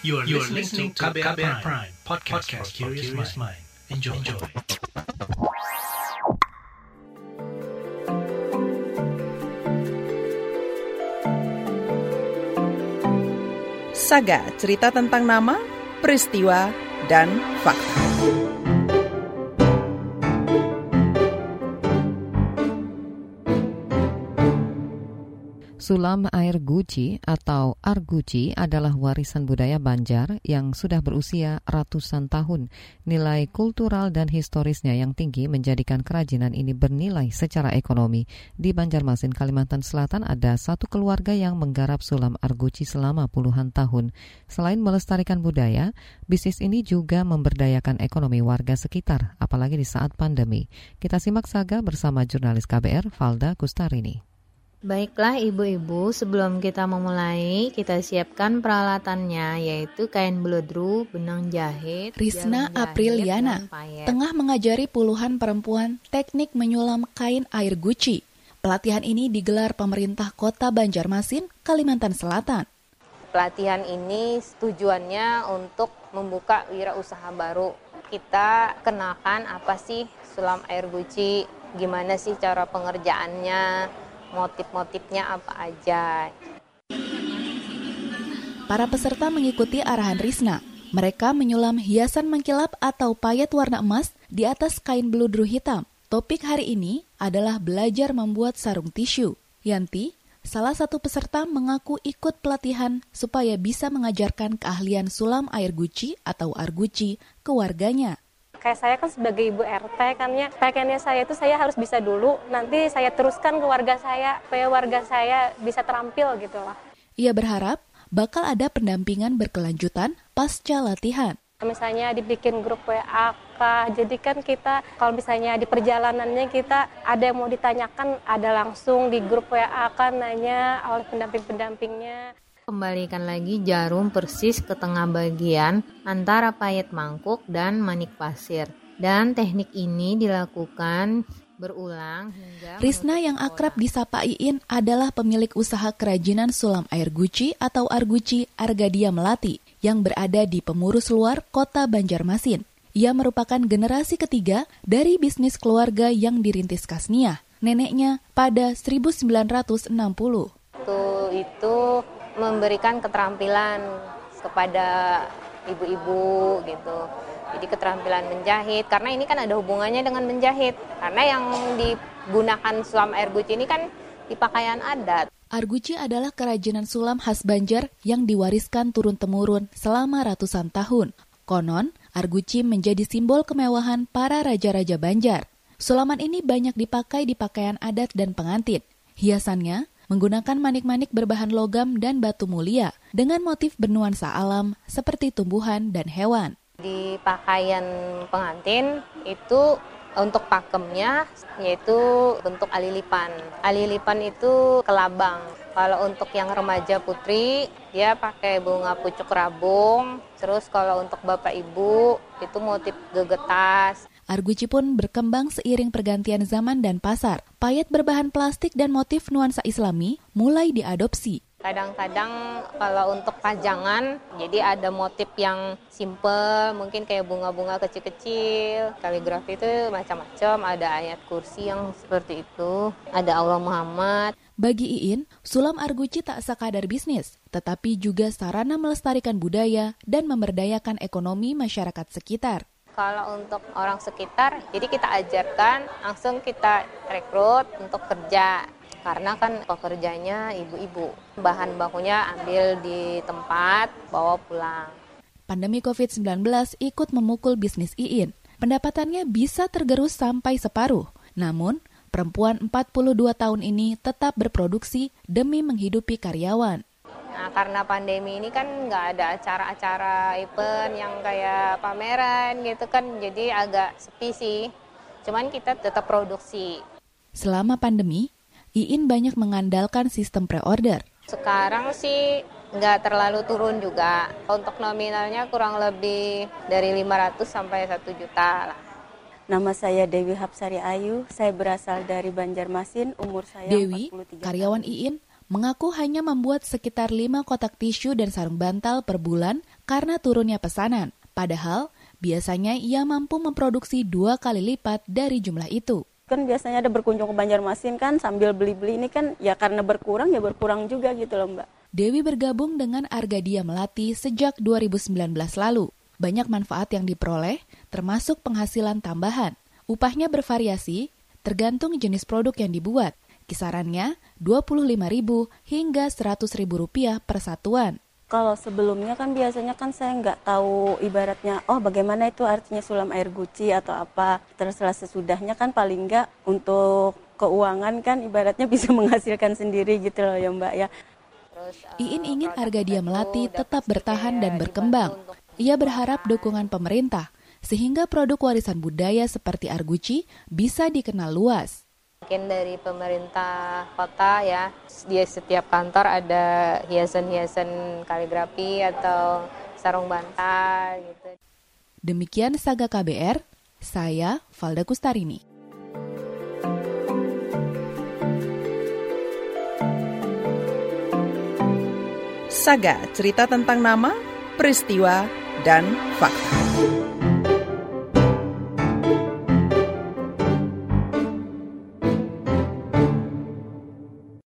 You are, you are listening to KBR, KBR Prime, Prime podcast, podcast for curious mind. Enjoy. Enjoy. Saga, cerita tentang nama, peristiwa, dan fakta. Sulam air guci atau arguci adalah warisan budaya Banjar yang sudah berusia ratusan tahun. Nilai kultural dan historisnya yang tinggi menjadikan kerajinan ini bernilai secara ekonomi. Di Banjarmasin, Kalimantan Selatan ada satu keluarga yang menggarap sulam arguci selama puluhan tahun. Selain melestarikan budaya, bisnis ini juga memberdayakan ekonomi warga sekitar, apalagi di saat pandemi. Kita simak saga bersama jurnalis KBR Valda Kustarini. Baiklah ibu-ibu, sebelum kita memulai, kita siapkan peralatannya yaitu kain beludru, benang jahit, Risna Apriliana tengah mengajari puluhan perempuan teknik menyulam kain air guci. Pelatihan ini digelar pemerintah Kota Banjarmasin, Kalimantan Selatan. Pelatihan ini tujuannya untuk membuka wirausaha baru. Kita kenakan apa sih sulam air guci, gimana sih cara pengerjaannya, motif-motifnya apa aja. Para peserta mengikuti arahan Risna. Mereka menyulam hiasan mengkilap atau payet warna emas di atas kain beludru hitam. Topik hari ini adalah belajar membuat sarung tisu. Yanti, salah satu peserta mengaku ikut pelatihan supaya bisa mengajarkan keahlian sulam air guci atau arguci ke warganya kayak saya kan sebagai ibu RT kan ya pengennya saya itu saya harus bisa dulu nanti saya teruskan ke warga saya supaya warga saya bisa terampil gitu lah. Ia berharap bakal ada pendampingan berkelanjutan pasca latihan. Misalnya dibikin grup WA kah, jadi kan kita kalau misalnya di perjalanannya kita ada yang mau ditanyakan ada langsung di grup WA kan nanya oleh pendamping-pendampingnya. Kembalikan lagi jarum persis ke tengah bagian antara payet mangkuk dan manik pasir. Dan teknik ini dilakukan berulang hingga Risna yang akrab disapa Iin adalah pemilik usaha kerajinan sulam air guci atau arguci Argadia Melati yang berada di pemurus luar kota Banjarmasin. Ia merupakan generasi ketiga dari bisnis keluarga yang dirintis Kasnia, neneknya pada 1960. Itu, itu memberikan keterampilan kepada ibu-ibu gitu. Jadi keterampilan menjahit karena ini kan ada hubungannya dengan menjahit. Karena yang digunakan sulam air guci ini kan di pakaian adat. Arguci adalah kerajinan sulam khas Banjar yang diwariskan turun-temurun selama ratusan tahun. Konon, arguci menjadi simbol kemewahan para raja-raja Banjar. Sulaman ini banyak dipakai di pakaian adat dan pengantin. Hiasannya menggunakan manik-manik berbahan logam dan batu mulia dengan motif bernuansa alam seperti tumbuhan dan hewan. Di pakaian pengantin itu untuk pakemnya yaitu bentuk alilipan. Alilipan itu kelabang. Kalau untuk yang remaja putri dia pakai bunga pucuk rabung. Terus kalau untuk bapak ibu itu motif gegetas. Arguci pun berkembang seiring pergantian zaman dan pasar. Payet berbahan plastik dan motif nuansa islami mulai diadopsi. Kadang-kadang kalau untuk pajangan, jadi ada motif yang simple, mungkin kayak bunga-bunga kecil-kecil. Kaligrafi itu macam-macam, ada ayat kursi yang seperti itu, ada Allah Muhammad. Bagi Iin, sulam arguci tak sekadar bisnis, tetapi juga sarana melestarikan budaya dan memberdayakan ekonomi masyarakat sekitar. Kalau untuk orang sekitar, jadi kita ajarkan, langsung kita rekrut untuk kerja. Karena kan pekerjanya ibu-ibu. Bahan bakunya ambil di tempat, bawa pulang. Pandemi COVID-19 ikut memukul bisnis Iin. Pendapatannya bisa tergerus sampai separuh. Namun, perempuan 42 tahun ini tetap berproduksi demi menghidupi karyawan. Nah, karena pandemi ini kan nggak ada acara-acara event yang kayak pameran gitu kan, jadi agak sepi sih. Cuman kita tetap produksi. Selama pandemi, Iin banyak mengandalkan sistem pre-order. Sekarang sih nggak terlalu turun juga. Untuk nominalnya kurang lebih dari 500 sampai 1 juta lah. Nama saya Dewi Hapsari Ayu, saya berasal dari Banjarmasin, umur saya Dewi, 43 karyawan Iin, mengaku hanya membuat sekitar 5 kotak tisu dan sarung bantal per bulan karena turunnya pesanan. Padahal, biasanya ia mampu memproduksi dua kali lipat dari jumlah itu kan biasanya ada berkunjung ke Banjarmasin kan sambil beli-beli ini kan ya karena berkurang ya berkurang juga gitu loh Mbak. Dewi bergabung dengan Argadia Melati sejak 2019 lalu. Banyak manfaat yang diperoleh, termasuk penghasilan tambahan. Upahnya bervariasi, tergantung jenis produk yang dibuat. Kisarannya Rp25.000 hingga Rp100.000 per satuan. Kalau sebelumnya kan biasanya kan saya nggak tahu ibaratnya, oh bagaimana itu artinya sulam air guci atau apa. Terus setelah sesudahnya kan paling nggak untuk keuangan kan ibaratnya bisa menghasilkan sendiri gitu loh ya Mbak ya. Iin ingin harga dia melati tetap bertahan dan berkembang. Ia berharap dukungan pemerintah sehingga produk warisan budaya seperti arguci bisa dikenal luas. Mungkin dari pemerintah kota ya, di setiap kantor ada hiasan-hiasan kaligrafi atau sarung bantal gitu. Demikian Saga KBR, saya Valda Kustarini. Saga, cerita tentang nama, peristiwa, dan fakta.